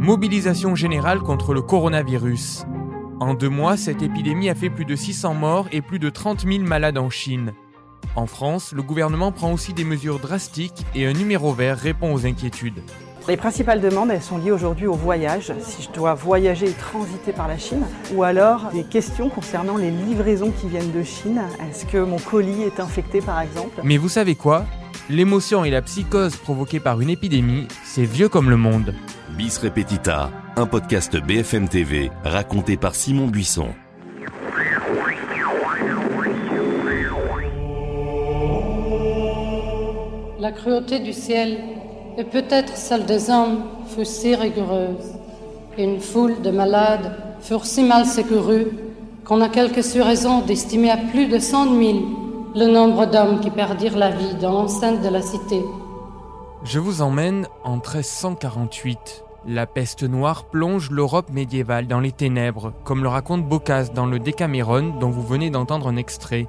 Mobilisation générale contre le coronavirus. En deux mois, cette épidémie a fait plus de 600 morts et plus de 30 000 malades en Chine. En France, le gouvernement prend aussi des mesures drastiques et un numéro vert répond aux inquiétudes. Les principales demandes, elles sont liées aujourd'hui au voyage, si je dois voyager et transiter par la Chine, ou alors des questions concernant les livraisons qui viennent de Chine. Est-ce que mon colis est infecté par exemple? Mais vous savez quoi? L'émotion et la psychose provoquées par une épidémie, c'est vieux comme le monde. Bis Repetita, un podcast BFM TV raconté par Simon Buisson. La cruauté du ciel et peut-être celle des hommes fut si rigoureuse, et une foule de malades furent si mal secourus qu'on a quelque raison d'estimer à plus de cent mille le nombre d'hommes qui perdirent la vie dans l'enceinte de la cité. Je vous emmène en 1348. La peste noire plonge l'Europe médiévale dans les ténèbres, comme le raconte Boccace dans le Décaméron dont vous venez d'entendre un extrait.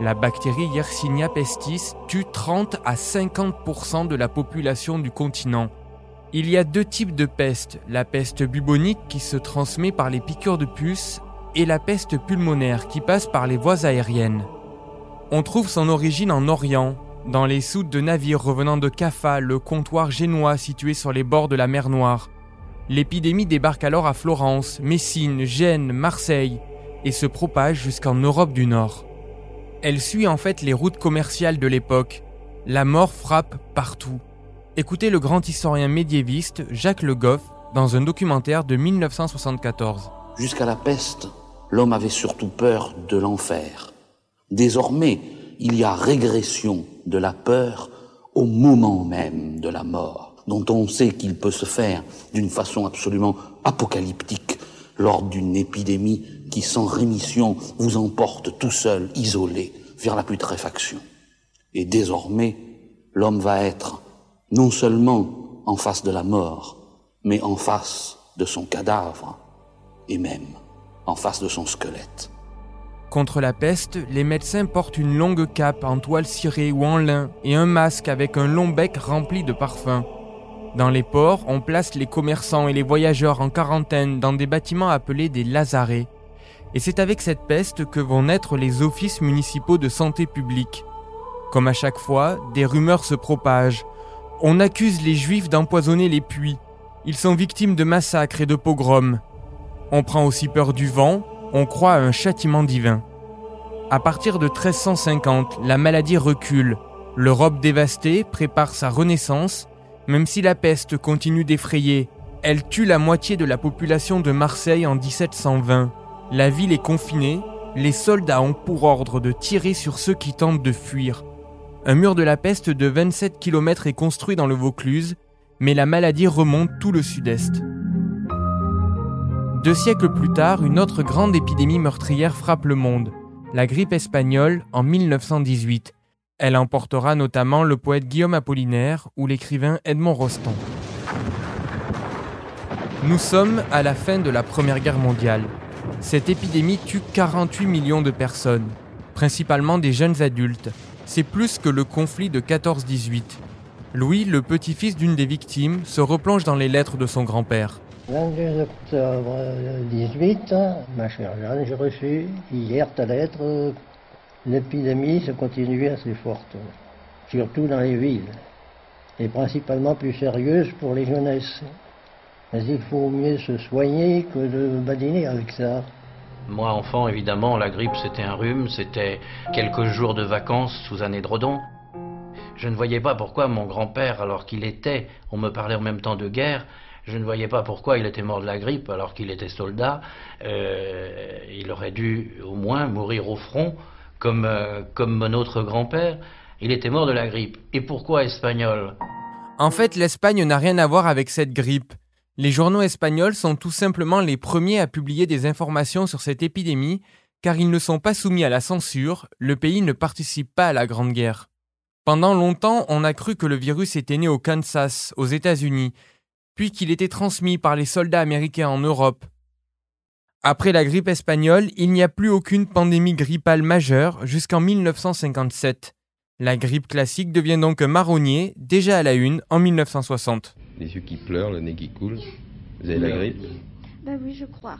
La bactérie Yersinia pestis tue 30 à 50% de la population du continent. Il y a deux types de peste, la peste bubonique qui se transmet par les piqûres de puces et la peste pulmonaire qui passe par les voies aériennes. On trouve son origine en Orient, dans les soutes de navires revenant de Caffa, le comptoir génois situé sur les bords de la mer Noire. L'épidémie débarque alors à Florence, Messine, Gênes, Marseille et se propage jusqu'en Europe du Nord. Elle suit en fait les routes commerciales de l'époque. La mort frappe partout. Écoutez le grand historien médiéviste Jacques Le Goff dans un documentaire de 1974. Jusqu'à la peste, l'homme avait surtout peur de l'enfer. Désormais, il y a régression de la peur au moment même de la mort, dont on sait qu'il peut se faire d'une façon absolument apocalyptique lors d'une épidémie qui, sans rémission, vous emporte tout seul, isolé, vers la putréfaction. Et désormais, l'homme va être non seulement en face de la mort, mais en face de son cadavre, et même en face de son squelette. Contre la peste, les médecins portent une longue cape en toile cirée ou en lin et un masque avec un long bec rempli de parfums. Dans les ports, on place les commerçants et les voyageurs en quarantaine dans des bâtiments appelés des lazarets. Et c'est avec cette peste que vont naître les offices municipaux de santé publique. Comme à chaque fois, des rumeurs se propagent. On accuse les juifs d'empoisonner les puits. Ils sont victimes de massacres et de pogroms. On prend aussi peur du vent, on croit à un châtiment divin. À partir de 1350, la maladie recule. L'Europe dévastée prépare sa renaissance, même si la peste continue d'effrayer. Elle tue la moitié de la population de Marseille en 1720. La ville est confinée, les soldats ont pour ordre de tirer sur ceux qui tentent de fuir. Un mur de la peste de 27 km est construit dans le Vaucluse, mais la maladie remonte tout le sud-est. Deux siècles plus tard, une autre grande épidémie meurtrière frappe le monde, la grippe espagnole en 1918. Elle emportera notamment le poète Guillaume Apollinaire ou l'écrivain Edmond Rostand. Nous sommes à la fin de la Première Guerre mondiale. Cette épidémie tue 48 millions de personnes, principalement des jeunes adultes. C'est plus que le conflit de 14-18. Louis, le petit-fils d'une des victimes, se replonge dans les lettres de son grand-père. 22 octobre 18, ma chère Jeanne, j'ai reçu hier ta lettre. L'épidémie se continue assez forte, surtout dans les villes, et principalement plus sérieuse pour les jeunesses. Mais il faut mieux se soigner que de badiner avec ça. Moi, enfant, évidemment, la grippe, c'était un rhume, c'était quelques jours de vacances sous un édredon. Je ne voyais pas pourquoi mon grand-père, alors qu'il était, on me parlait en même temps de guerre, je ne voyais pas pourquoi il était mort de la grippe alors qu'il était soldat. Euh, il aurait dû au moins mourir au front comme, euh, comme mon autre grand-père. Il était mort de la grippe. Et pourquoi espagnol? En fait, l'Espagne n'a rien à voir avec cette grippe. Les journaux espagnols sont tout simplement les premiers à publier des informations sur cette épidémie car ils ne sont pas soumis à la censure, le pays ne participe pas à la Grande Guerre. Pendant longtemps, on a cru que le virus était né au Kansas, aux États-Unis, puis qu'il était transmis par les soldats américains en Europe. Après la grippe espagnole, il n'y a plus aucune pandémie grippale majeure jusqu'en 1957. La grippe classique devient donc un marronnier, déjà à la une, en 1960. Les yeux qui pleurent, le nez qui coule. Vous avez la grippe? Ben oui, je crois.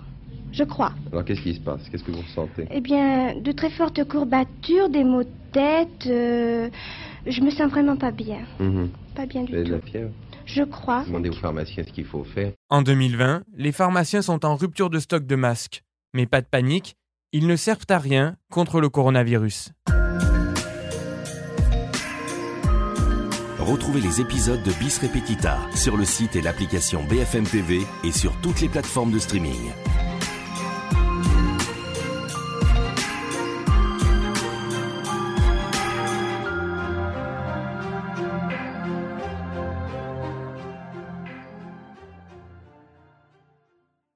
Je crois. Alors qu'est-ce qui se passe? Qu'est-ce que vous ressentez? Eh bien, de très fortes courbatures, des maux de tête. euh, je me sens vraiment pas bien. Mhm. Pas bien Vous du avez de tout. la fièvre? Je crois. Demandez au pharmacien ce qu'il faut faire. En 2020, les pharmaciens sont en rupture de stock de masques. Mais pas de panique, ils ne servent à rien contre le coronavirus. Retrouvez les épisodes de Bis Repetita sur le site et l'application BFM TV et sur toutes les plateformes de streaming.